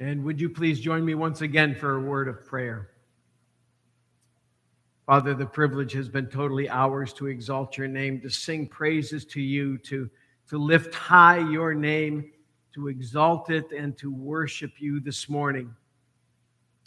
And would you please join me once again for a word of prayer? Father, the privilege has been totally ours to exalt your name, to sing praises to you, to, to lift high your name, to exalt it, and to worship you this morning.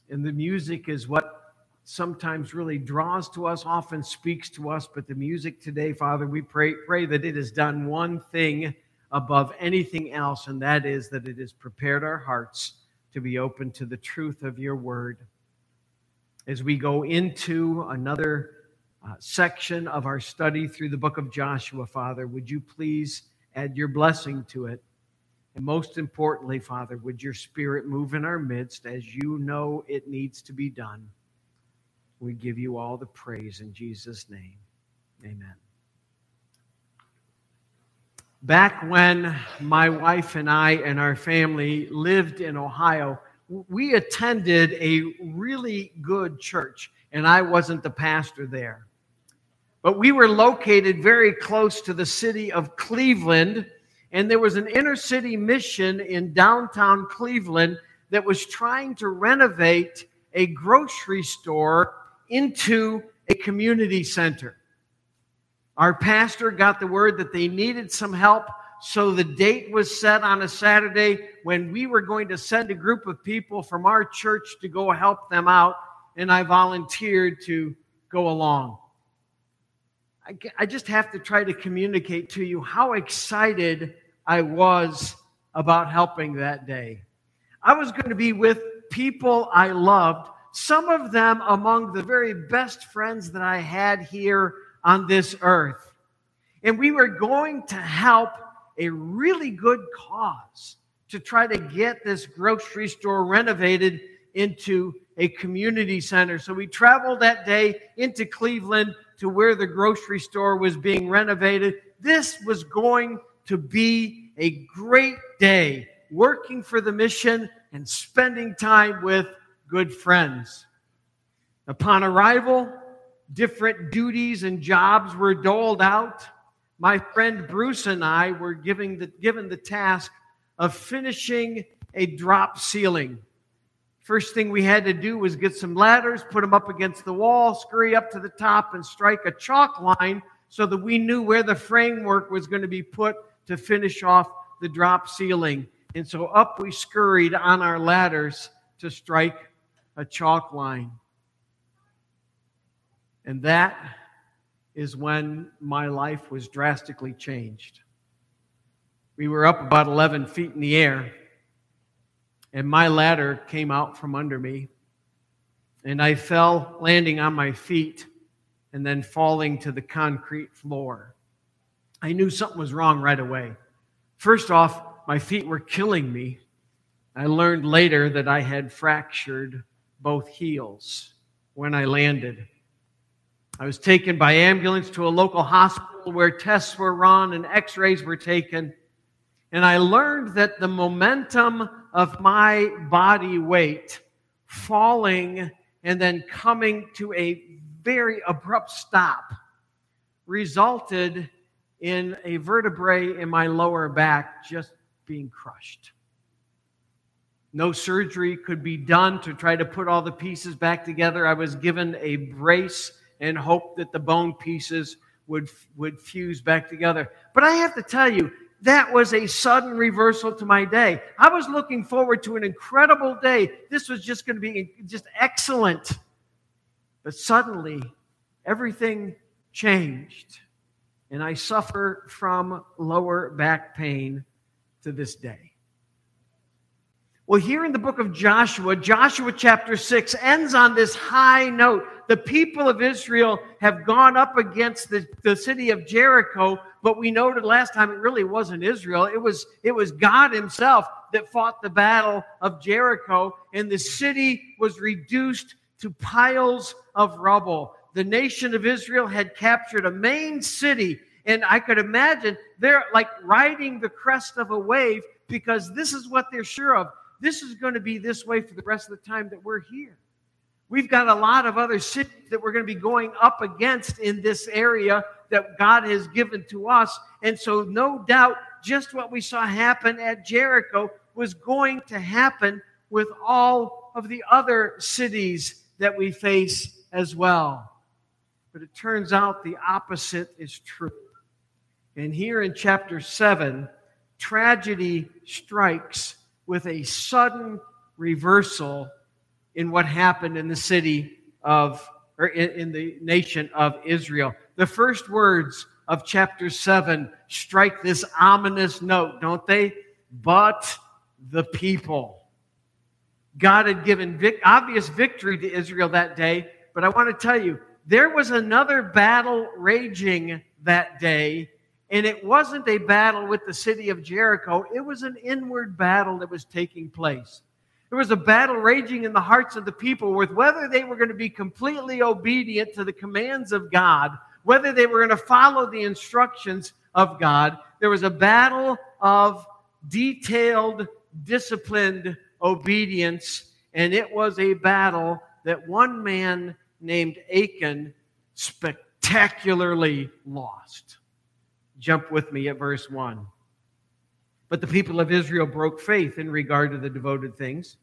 And the music is what sometimes really draws to us, often speaks to us. But the music today, Father, we pray, pray that it has done one thing above anything else, and that is that it has prepared our hearts to be open to the truth of your word. As we go into another uh, section of our study through the book of Joshua, Father, would you please add your blessing to it? And most importantly, Father, would your spirit move in our midst as you know it needs to be done? We give you all the praise in Jesus' name. Amen. Back when my wife and I and our family lived in Ohio, we attended a really good church, and I wasn't the pastor there. But we were located very close to the city of Cleveland, and there was an inner city mission in downtown Cleveland that was trying to renovate a grocery store into a community center. Our pastor got the word that they needed some help, so the date was set on a Saturday when we were going to send a group of people from our church to go help them out, and I volunteered to go along. I, just have to try to communicate to you how excited I was about helping that day. I was going to be with people I loved, some of them among the very best friends that I had here on this earth. And we were going to help a really good cause to try to get this grocery store renovated into a community center. So we traveled that day into Cleveland to where the grocery store was being renovated. This was going to be a great day working for the mission and spending time with good friends. Upon arrival, different duties and jobs were doled out. My friend Bruce and I were given the, given the task of finishing a drop ceiling. First thing we had to do was get some ladders, put them up against the wall, scurry up to the top, and strike a chalk line so that we knew where the framework was going to be put to finish off the drop ceiling. And so up we scurried on our ladders to strike a chalk line. And that is when my life was drastically changed. We were up about 11 feet in the air, and my ladder came out from under me, and I fell, landing on my feet, and then falling to the concrete floor. I knew something was wrong right away. First off, my feet were killing me. I learned later that I had fractured both heels when I landed. I was taken by ambulance to a local hospital where tests were run and x rays were taken. And I learned that the momentum of my body weight falling and then coming to a very abrupt stop resulted in a vertebrae in my lower back just being crushed. No surgery could be done to try to put all the pieces back together. I was given a brace and hope that the bone pieces would, would fuse back together. But I have to tell you, that was a sudden reversal to my day. I was looking forward to an incredible day. This was just going to be just excellent. But suddenly, everything changed. And I suffer from lower back pain to this day. Well, here in the book of Joshua, Joshua chapter 6 ends on this high note. The people of Israel have gone up against the, the city of Jericho, but we noted last time it really wasn't Israel. It was, it was God Himself that fought the battle of Jericho, and the city was reduced to piles of rubble. The nation of Israel had captured a main city, and I could imagine they're like riding the crest of a wave because this is what they're sure of this is going to be this way for the rest of the time that we're here. We've got a lot of other cities that we're going to be going up against in this area that God has given to us. And so, no doubt, just what we saw happen at Jericho was going to happen with all of the other cities that we face as well. But it turns out the opposite is true. And here in chapter 7, tragedy strikes with a sudden reversal in what happened in the city of, or in, in the nation of Israel. The first words of chapter 7 strike this ominous note, don't they? But the people. God had given vic- obvious victory to Israel that day, but I want to tell you, there was another battle raging that day, and it wasn't a battle with the city of Jericho, it was an inward battle that was taking place. There was a battle raging in the hearts of the people with whether they were going to be completely obedient to the commands of God, whether they were going to follow the instructions of God. There was a battle of detailed, disciplined obedience, and it was a battle that one man named Achan spectacularly lost. Jump with me at verse 1. But the people of Israel broke faith in regard to the devoted things.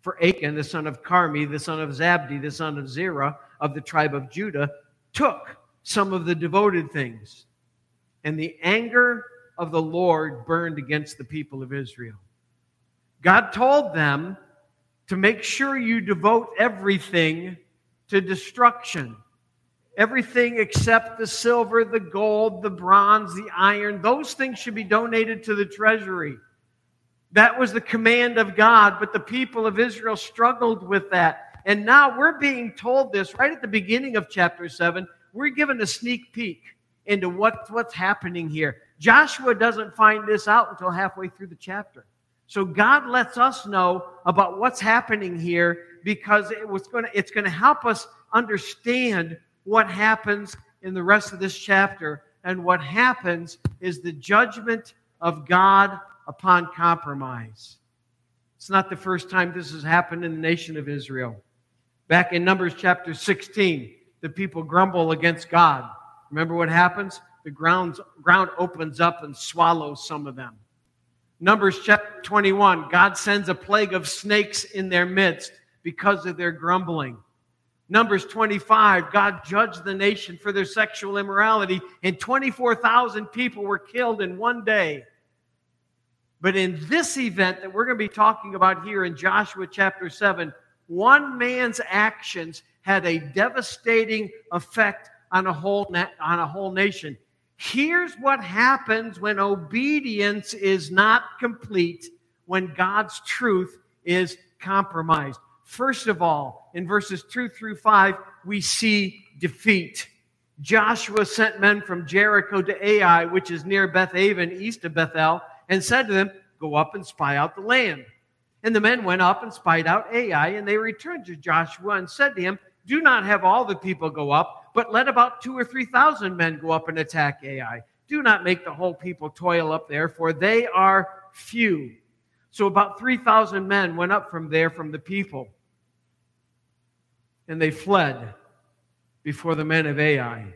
For Achan, the son of Carmi, the son of Zabdi, the son of Zerah, of the tribe of Judah, took some of the devoted things. And the anger of the Lord burned against the people of Israel. God told them to make sure you devote everything to destruction. Everything except the silver, the gold, the bronze, the iron, those things should be donated to the treasury. That was the command of God, but the people of Israel struggled with that. And now we're being told this right at the beginning of chapter 7. We're given a sneak peek into what, what's happening here. Joshua doesn't find this out until halfway through the chapter. So God lets us know about what's happening here because it was going to, it's going to help us understand what happens in the rest of this chapter. And what happens is the judgment of God upon compromise. It's not the first time this has happened in the nation of Israel. Back in Numbers chapter 16, the people grumble against God. Remember what happens? The ground, ground opens up and swallows some of them. Numbers chapter 21, God sends a plague of snakes in their midst because of their grumbling. Numbers 25, God judged the nation for their sexual immorality, and 24,000 people were killed in one day. But in this event that we're going to be talking about here in Joshua chapter 7, one man's actions had a devastating effect on a whole, na- on a whole nation. Here's what happens when obedience is not complete, when God's truth is compromised. First of all, in verses 2 through 5, we see defeat. Joshua sent men from Jericho to Ai, which is near Beth Aven, east of Bethel, and said to them, Go up and spy out the land. And the men went up and spied out Ai, and they returned to Joshua and said to him, Do not have all the people go up but let about two or three thousand men go up and attack Ai. Do not make the whole people toil up there, for they are few. So about 3,000 men went up from there from the people, and they fled before the men of Ai.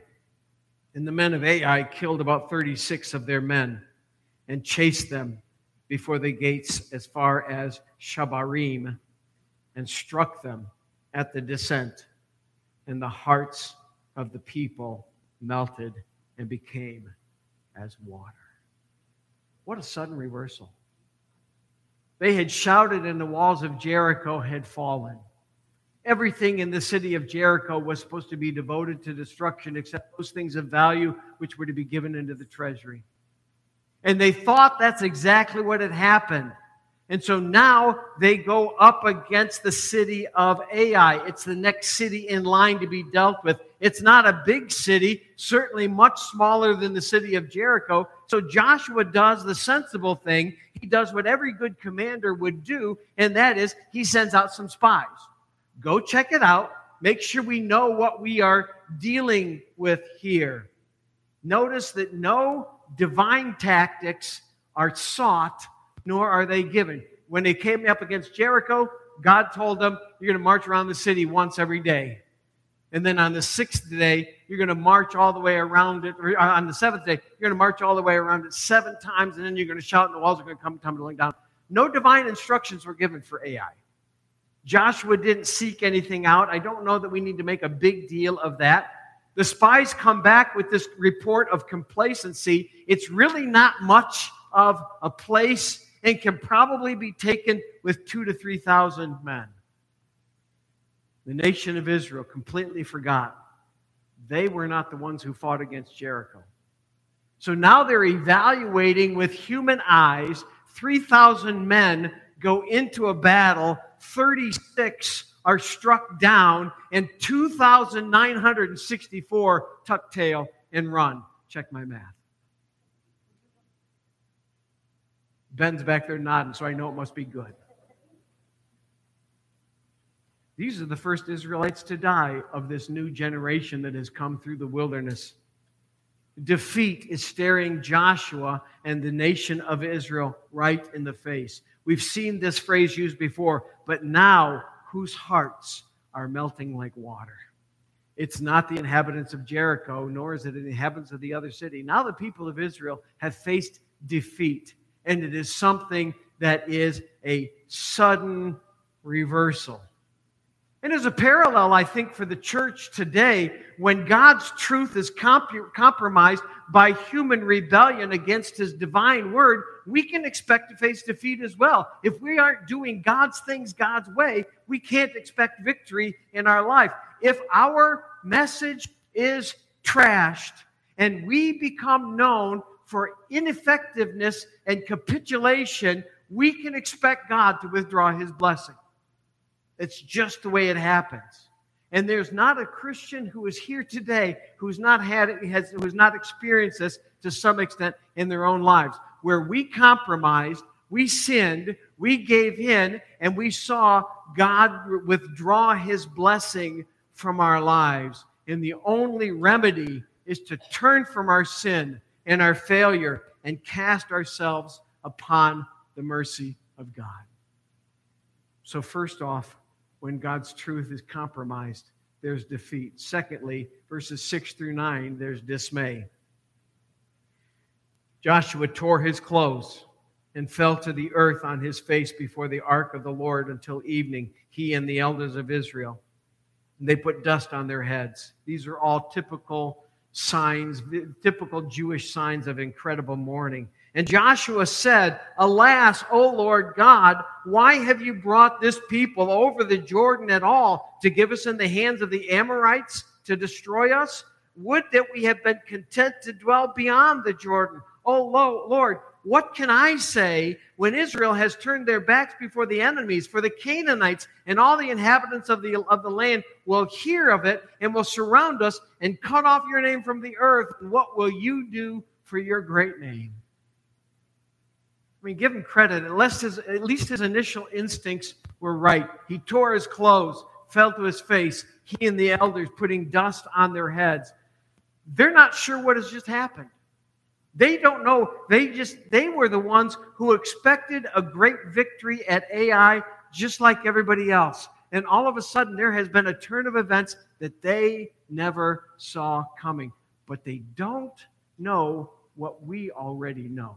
And the men of Ai killed about 36 of their men and chased them before the gates as far as Shebarim and struck them at the descent. And the hearts of the people melted and became as water. What a sudden reversal. They had shouted, and the walls of Jericho had fallen. Everything in the city of Jericho was supposed to be devoted to destruction except those things of value which were to be given into the treasury. And they thought that's exactly what had happened. And so now they go up against the city of Ai. It's the next city in line to be dealt with. It's not a big city, certainly much smaller than the city of Jericho. So Joshua does the sensible thing. He does what every good commander would do, and that is he sends out some spies. Go check it out. Make sure we know what we are dealing with here. Notice that no divine tactics are sought nor are they given. When they came up against Jericho, God told them, You're going to march around the city once every day. And then on the sixth day, you're going to march all the way around it. Uh, on the seventh day, you're going to march all the way around it seven times, and then you're going to shout, and the walls are going to come tumbling down. No divine instructions were given for Ai. Joshua didn't seek anything out. I don't know that we need to make a big deal of that. The spies come back with this report of complacency. It's really not much of a place and can probably be taken with two to 3,000 men. The nation of Israel completely forgot. They were not the ones who fought against Jericho. So now they're evaluating with human eyes 3,000 men go into a battle, 36 are struck down, and 2,964 tuck tail and run. Check my math. Ben's back there nodding, so I know it must be good. These are the first Israelites to die of this new generation that has come through the wilderness. Defeat is staring Joshua and the nation of Israel right in the face. We've seen this phrase used before, but now whose hearts are melting like water. It's not the inhabitants of Jericho, nor is it the inhabitants of the other city. Now the people of Israel have faced defeat, and it is something that is a sudden reversal. And as a parallel, I think, for the church today, when God's truth is comp- compromised by human rebellion against his divine word, we can expect to face defeat as well. If we aren't doing God's things God's way, we can't expect victory in our life. If our message is trashed and we become known for ineffectiveness and capitulation, we can expect God to withdraw his blessing. It's just the way it happens. And there's not a Christian who is here today who's not had has, who's not experienced this to some extent in their own lives, where we compromised, we sinned, we gave in, and we saw God withdraw his blessing from our lives. And the only remedy is to turn from our sin and our failure and cast ourselves upon the mercy of God. So, first off, when God's truth is compromised, there's defeat. Secondly, verses 6 through 9, there's dismay. Joshua tore his clothes and fell to the earth on his face before the ark of the Lord until evening, he and the elders of Israel. And they put dust on their heads. These are all typical signs, typical Jewish signs of incredible mourning. And Joshua said, Alas, O Lord God, why have you brought this people over the Jordan at all to give us in the hands of the Amorites to destroy us? Would that we had been content to dwell beyond the Jordan. O Lord, what can I say when Israel has turned their backs before the enemies? For the Canaanites and all the inhabitants of the, of the land will hear of it and will surround us and cut off your name from the earth. What will you do for your great name? I mean, give him credit. At least, his, at least his initial instincts were right. He tore his clothes, fell to his face. He and the elders putting dust on their heads. They're not sure what has just happened. They don't know. They just they were the ones who expected a great victory at Ai, just like everybody else. And all of a sudden, there has been a turn of events that they never saw coming. But they don't know what we already know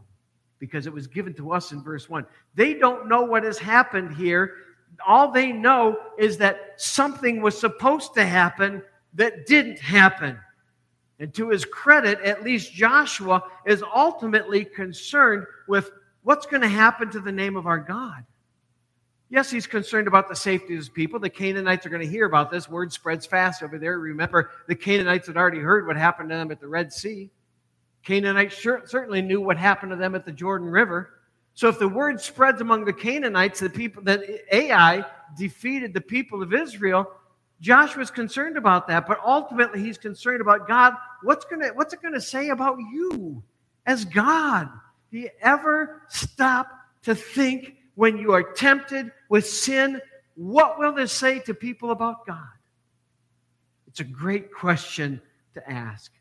because it was given to us in verse 1. They don't know what has happened here. All they know is that something was supposed to happen that didn't happen. And to his credit, at least Joshua is ultimately concerned with what's going to happen to the name of our God. Yes, he's concerned about the safety of his people. The Canaanites are going to hear about this. Word spreads fast over there. Remember, the Canaanites had already heard what happened to them at the Red Sea. Canaanites certainly knew what happened to them at the Jordan River. So if the word spreads among the Canaanites, the people that Ai defeated the people of Israel, Joshua's concerned about that. But ultimately, he's concerned about God. What's gonna what's it gonna say about you as God? Do you ever stop to think when you are tempted with sin? What will this say to people about God? It's a great question to ask.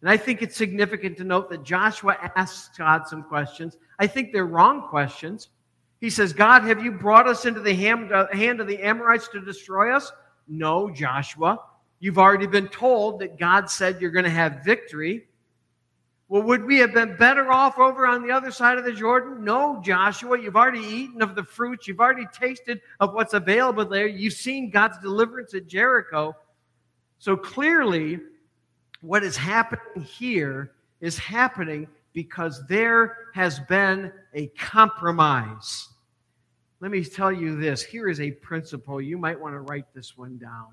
And I think it's significant to note that Joshua asks God some questions. I think they're wrong questions. He says, God, have you brought us into the uh, hand of the Amorites to destroy us? No, Joshua. You've already been told that God said you're going to have victory. Well, would we have been better off over on the other side of the Jordan? No, Joshua. You've already eaten of the fruits. You've already tasted of what's available there. You've seen God's deliverance at Jericho. So clearly, what is happening here is happening because there has been a compromise. Let me tell you this here is a principle. You might want to write this one down.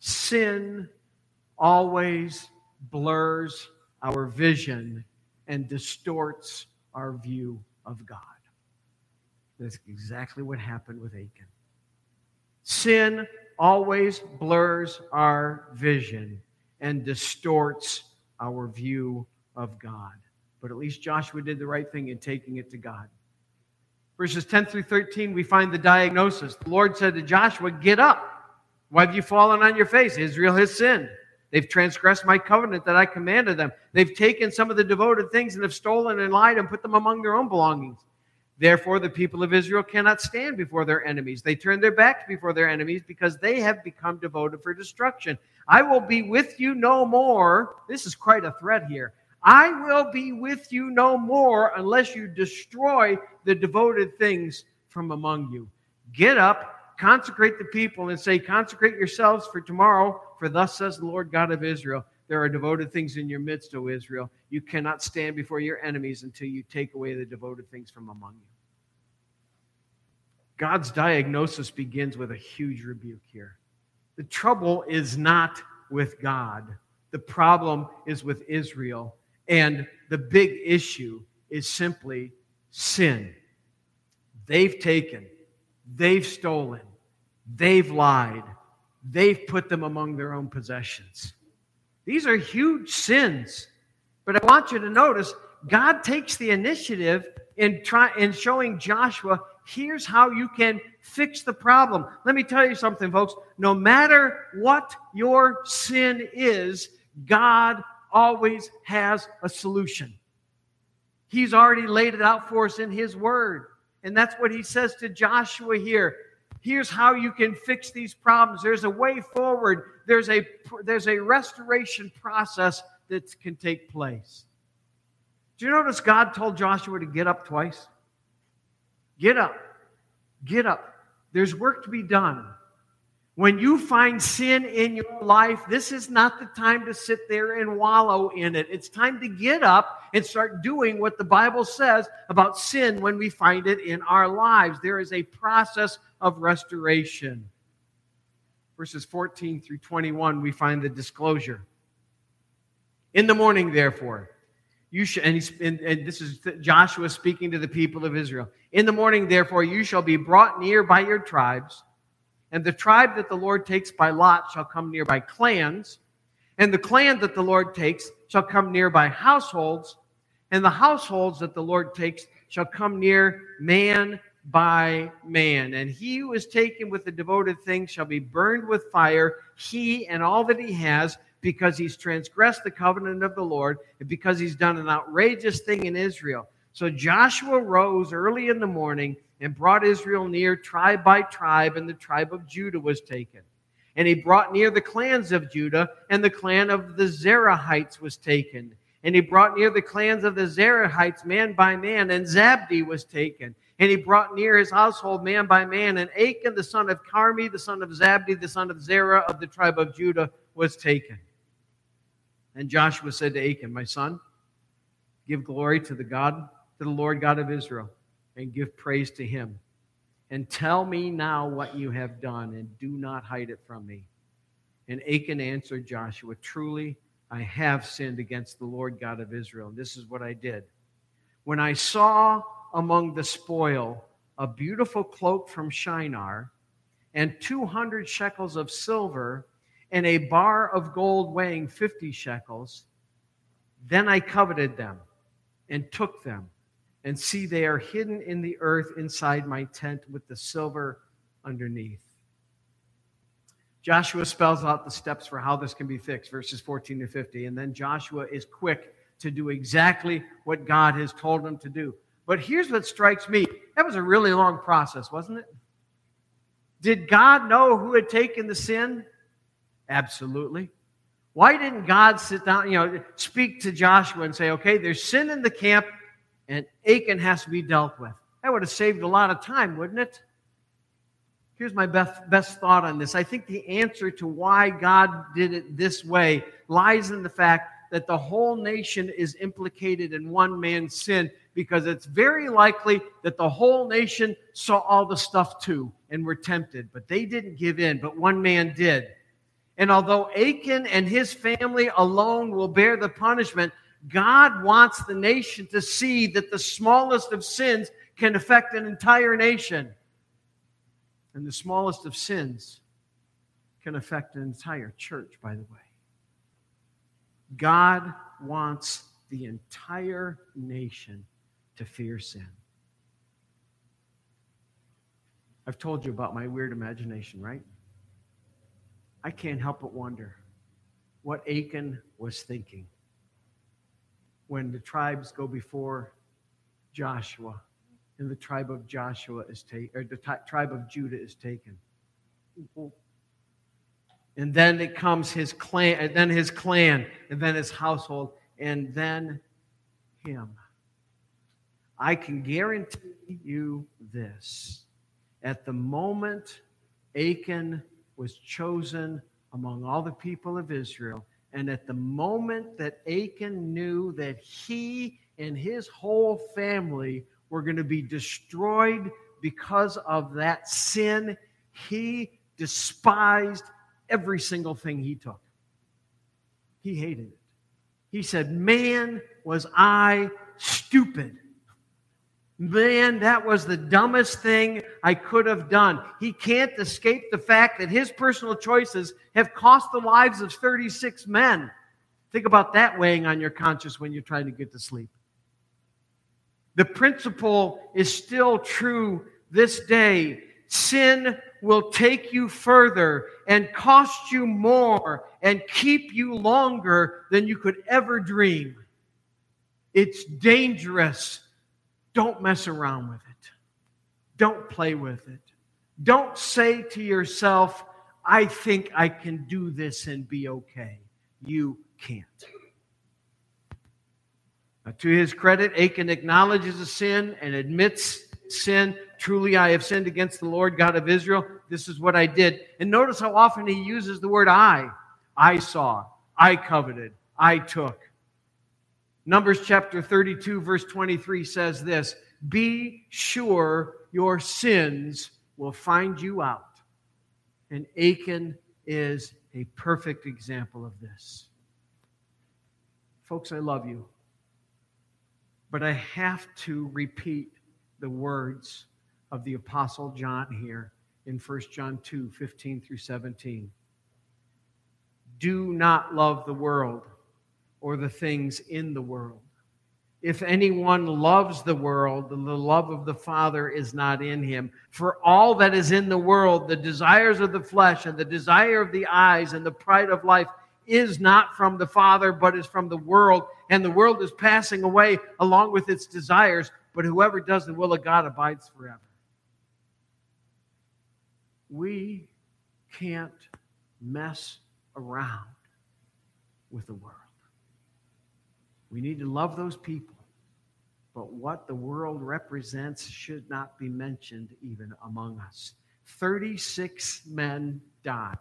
Sin always blurs our vision and distorts our view of God. That's exactly what happened with Achan. Sin always blurs our vision and distorts our view of God. But at least Joshua did the right thing in taking it to God. Verses 10 through 13, we find the diagnosis. The Lord said to Joshua, Get up. Why have you fallen on your face? Israel has sinned. They've transgressed my covenant that I commanded them. They've taken some of the devoted things and have stolen and lied and put them among their own belongings. Therefore, the people of Israel cannot stand before their enemies. They turn their backs before their enemies because they have become devoted for destruction. I will be with you no more. This is quite a threat here. I will be with you no more unless you destroy the devoted things from among you. Get up, consecrate the people, and say, Consecrate yourselves for tomorrow for thus says the Lord God of Israel There are devoted things in your midst, O Israel. You cannot stand before your enemies until you take away the devoted things from among you. God's diagnosis begins with a huge rebuke here. The trouble is not with God, the problem is with Israel. And the big issue is simply sin. They've taken, they've stolen, they've lied, they've put them among their own possessions. These are huge sins. But I want you to notice God takes the initiative in, try, in showing Joshua here's how you can fix the problem. Let me tell you something, folks. No matter what your sin is, God always has a solution. He's already laid it out for us in His Word. And that's what He says to Joshua here. Here's how you can fix these problems. There's a way forward. There's a, there's a restoration process that can take place. Do you notice God told Joshua to get up twice? Get up. Get up. There's work to be done. When you find sin in your life, this is not the time to sit there and wallow in it. It's time to get up and start doing what the Bible says about sin when we find it in our lives. There is a process of restoration. Verses 14 through 21, we find the disclosure. In the morning, therefore, you shall, and, and, and this is Joshua speaking to the people of Israel. In the morning, therefore, you shall be brought near by your tribes and the tribe that the Lord takes by lot shall come near by clans, and the clan that the Lord takes shall come near by households, and the households that the Lord takes shall come near man by man. And he who is taken with the devoted thing shall be burned with fire, he and all that he has, because he's transgressed the covenant of the Lord, and because he's done an outrageous thing in Israel. So Joshua rose early in the morning and brought Israel near tribe by tribe, and the tribe of Judah was taken. And he brought near the clans of Judah, and the clan of the Zerahites was taken. And he brought near the clans of the Zerahites man by man, and Zabdi was taken. And he brought near his household man by man, and Achan the son of Carmi, the son of Zabdi, the son of Zerah of the tribe of Judah, was taken. And Joshua said to Achan, My son, give glory to the God, to the Lord God of Israel and give praise to him. And tell me now what you have done, and do not hide it from me. And Achan answered Joshua, Truly, I have sinned against the Lord God of Israel. And this is what I did. When I saw among the spoil a beautiful cloak from Shinar, and 200 shekels of silver, and a bar of gold weighing 50 shekels, then I coveted them and took them and see, they are hidden in the earth inside my tent with the silver underneath. Joshua spells out the steps for how this can be fixed, verses 14 to 50. And then Joshua is quick to do exactly what God has told him to do. But here's what strikes me that was a really long process, wasn't it? Did God know who had taken the sin? Absolutely. Why didn't God sit down, you know, speak to Joshua and say, okay, there's sin in the camp and Achan has to be dealt with? That would have saved a lot of time, wouldn't it? Here's my best, best thought on this. I think the answer to why God did it this way lies in the fact that the whole nation is implicated in one man's sin because it's very likely that the whole nation saw all the stuff too and were tempted, but they didn't give in, but one man did. And although Achan and his family alone will bear the punishment, God wants the nation to see that the smallest of sins can affect an entire nation. And the smallest of sins can affect an entire church, by the way. God wants the entire nation to fear sin. I've told you about my weird imagination, right? I can't help but wonder what Achan was thinking when the tribes go before Joshua and the tribe of Joshua is taken, or the tribe of Judah is taken. And then it comes his clan, and then his clan, and then his household, and then him. I can guarantee you this. At the moment Achan was chosen among all the people of Israel, and at the moment that Achan knew that he and his whole family were going to be destroyed because of that sin, he despised every single thing he took. He hated it. He said, Man, was I stupid. Man, that was the dumbest thing I could have done. He can't escape the fact that his personal choices have cost the lives of 36 men. Think about that weighing on your conscience when you're trying to get to sleep. The principle is still true this day. Sin will take you further and cost you more and keep you longer than you could ever dream. It's dangerous. Don't mess around with it. Don't play with it. Don't say to yourself, I think I can do this and be okay. You can't. To his credit, Achan acknowledges a sin and admits sin. Truly, I have sinned against the Lord God of Israel. This is what I did. And notice how often he uses the word I. I saw, I coveted, I took. Numbers chapter 32, verse 23 says this Be sure your sins will find you out. And Achan is a perfect example of this. Folks, I love you. But I have to repeat the words of the Apostle John here in 1 John 2 15 through 17. Do not love the world or the things in the world. If anyone loves the world, then the love of the Father is not in him. For all that is in the world, the desires of the flesh and the desire of the eyes and the pride of life, is not from the Father, but is from the world. And the world is passing away along with its desires, but whoever does the will of God abides forever. We can't mess around with the world. We need to love those people, but what the world represents should not be mentioned even among us. 36 men died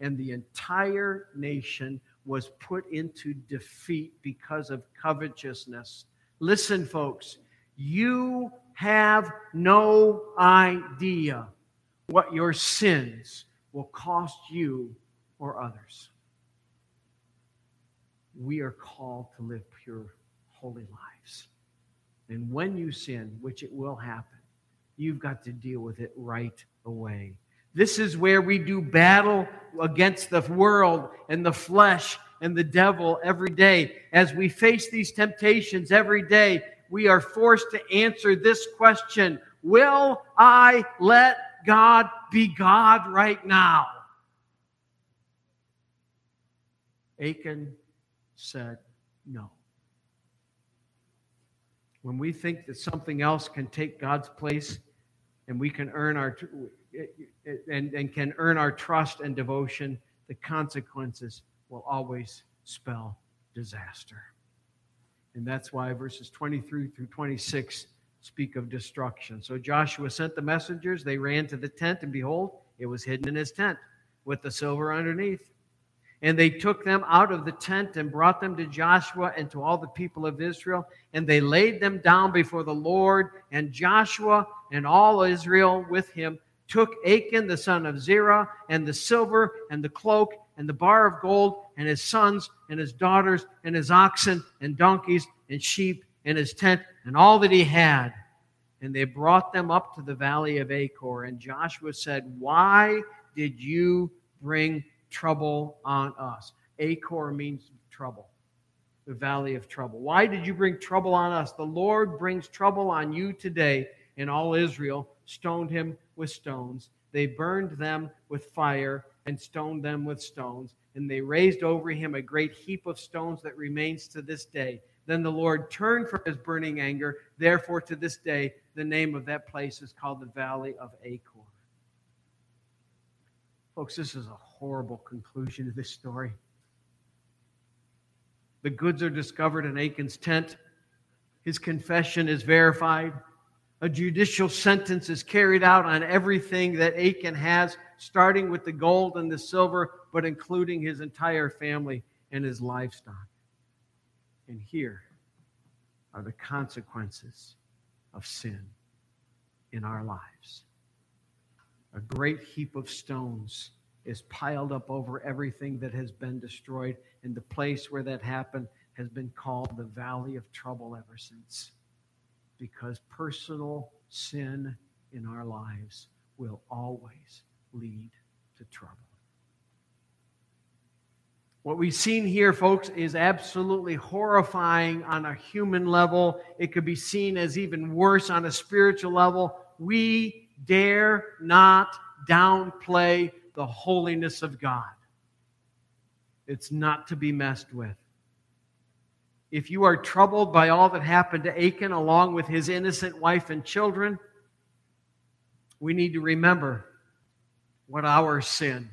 and the entire nation was put into defeat because of covetousness. Listen, folks, you have no idea what your sins will cost you or others. We are called to live pure, holy lives. And when you sin, which it will happen, you've got to deal with it right away. This is where we do battle against the world and the flesh and the devil every day. As we face these temptations every day, we are forced to answer this question Will I let God be God right now? Achan said no. When we think that something else can take God's place and we can earn our and, and can earn our trust and devotion, the consequences will always spell disaster. And that's why verses 23 through 26 speak of destruction. So Joshua sent the messengers. They ran to the tent, and behold, it was hidden in his tent with the silver underneath. And they took them out of the tent and brought them to Joshua and to all the people of Israel. And they laid them down before the Lord. And Joshua and all Israel with him took Achan the son of Zerah and the silver and the cloak and the bar of gold and his sons and his daughters and his oxen and donkeys and sheep and his tent and all that he had. And they brought them up to the valley of Achor. And Joshua said, Why did you bring trouble on us. Achor means trouble, the valley of trouble. Why did you bring trouble on us? The Lord brings trouble on you today. And all Israel stoned him with stones. They burned them with fire and stoned them with stones. And they raised over him a great heap of stones that remains to this day. Then the Lord turned from his burning anger. Therefore, to this day, the name of that place is called the Valley of Achor. Folks, this is a horrible conclusion to this story. The goods are discovered in Achan's tent. His confession is verified. A judicial sentence is carried out on everything that Achan has, starting with the gold and the silver, but including his entire family and his livestock. And here are the consequences of sin in our lives. A great heap of stones is piled up over everything that has been destroyed. And the place where that happened has been called the Valley of Trouble ever since. Because personal sin in our lives will always lead to trouble. What we've seen here, folks, is absolutely horrifying on a human level. It could be seen as even worse on a spiritual level. We dare not downplay the holiness of God. It's not to be messed with. If you are troubled by all that happened to Achan along with his innocent wife and children, we need to remember what our sin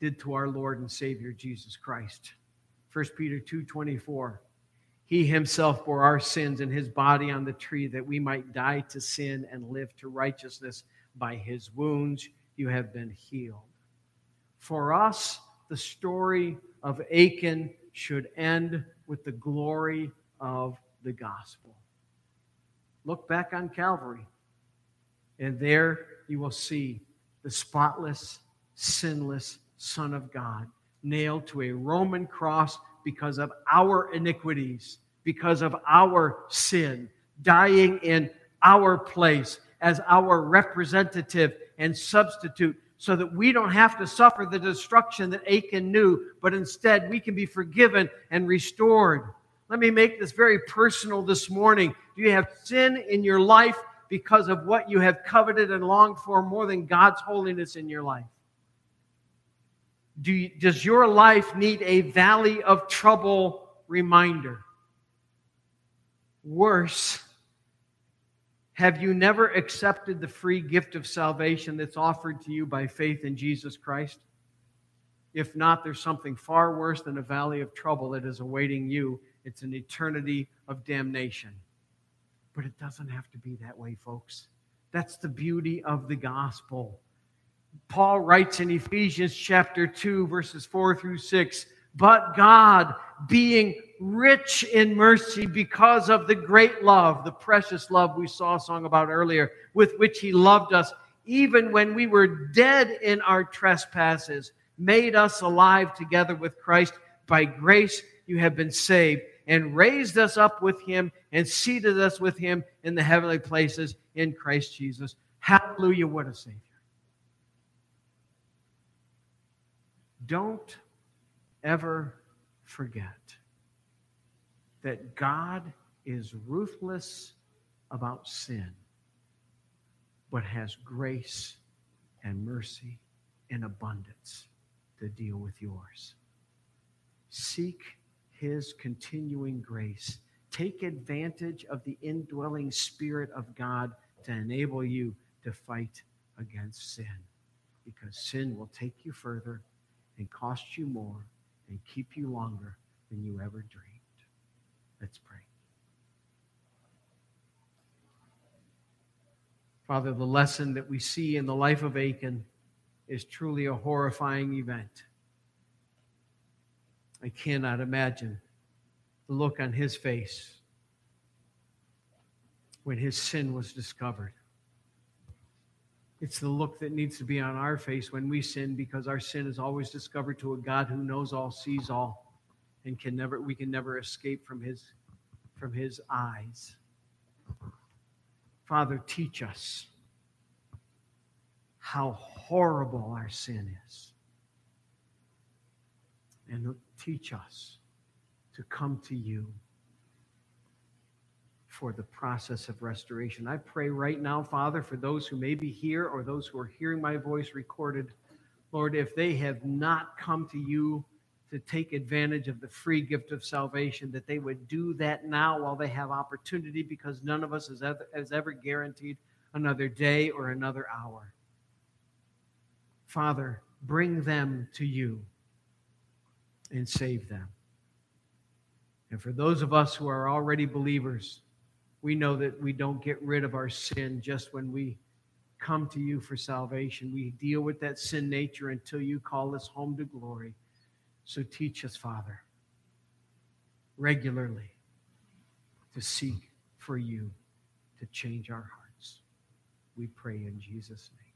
did to our Lord and Savior Jesus Christ. 1 Peter 2:24 He himself bore our sins in his body on the tree that we might die to sin and live to righteousness by his wounds you have been healed. For us, the story of Achan should end with the glory of the gospel. Look back on Calvary, and there you will see the spotless, sinless Son of God nailed to a Roman cross because of our iniquities, because of our sin, dying in our place as our representative and substitute so that we don't have to suffer the destruction that Achan knew, but instead we can be forgiven and restored. Let me make this very personal this morning. Do you have sin in your life because of what you have coveted and longed for more than God's holiness in your life? Do you, does your life need a valley of trouble reminder? Worse, have you never accepted the free gift of salvation that's offered to you by faith in Jesus Christ? If not, there's something far worse than a valley of trouble that is awaiting you. It's an eternity of damnation. But it doesn't have to be that way, folks. That's the beauty of the gospel. Paul writes in Ephesians chapter 2, verses 4 through 6 But God, being rich in mercy because of the great love, the precious love we saw a song about earlier, with which He loved us, even when we were dead in our trespasses, made us alive together with Christ. By grace you have been saved, and raised us up with Him, and seated us with Him in the heavenly places in Christ Jesus. Hallelujah, what a Savior. Don't ever forget that God is ruthless about sin, but has grace and mercy in abundance to deal with yours. Seek his continuing grace. Take advantage of the indwelling Spirit of God to enable you to fight against sin. Because sin will take you further and cost you more and keep you longer than you ever dreamed. Let's pray. Father, the lesson that we see in the life of Achan is truly a horrifying event. I cannot imagine the look on his face when his sin was discovered. It's the look that needs to be on our face when we sin because our sin is always discovered to a God who knows all, sees all, and can never we can never escape from his from his eyes. Father, teach us how horrible our sin is. And teach us to come to you for the process of restoration. I pray right now, Father, for those who may be here or those who are hearing my voice recorded, Lord, if they have not come to you to take advantage of the free gift of salvation, that they would do that now while they have opportunity because none of us has ever, ever guaranteed another day or another hour. Father, bring them to you and save them. And for those of us who are already believers, we know that we don't get rid of our sin just when we come to you for salvation. We deal with that sin nature until you call us home to glory. So teach us, Father, regularly to seek for you to change our hearts. We pray in Jesus' name.